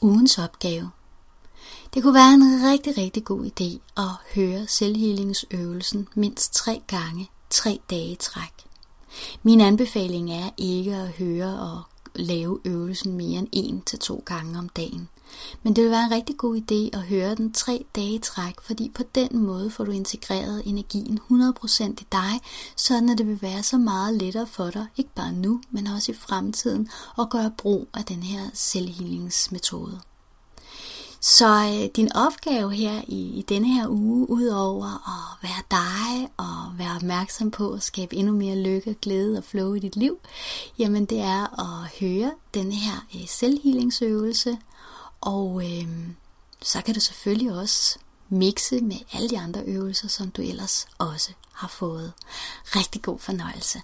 ugens opgave. Det kunne være en rigtig, rigtig god idé at høre selvhealingsøvelsen mindst tre gange, tre dage i træk. Min anbefaling er ikke at høre og lave øvelsen mere end en til to gange om dagen. Men det vil være en rigtig god idé at høre den tre dage træk, fordi på den måde får du integreret energien 100% i dig, sådan at det vil være så meget lettere for dig, ikke bare nu, men også i fremtiden, at gøre brug af den her selvhealingsmetode. Så øh, din opgave her i, i denne her uge, udover at være dig og være opmærksom på at skabe endnu mere lykke, glæde og flow i dit liv, jamen det er at høre denne her øh, selvhealingsøvelse, og øh, så kan du selvfølgelig også mixe med alle de andre øvelser, som du ellers også har fået. Rigtig god fornøjelse.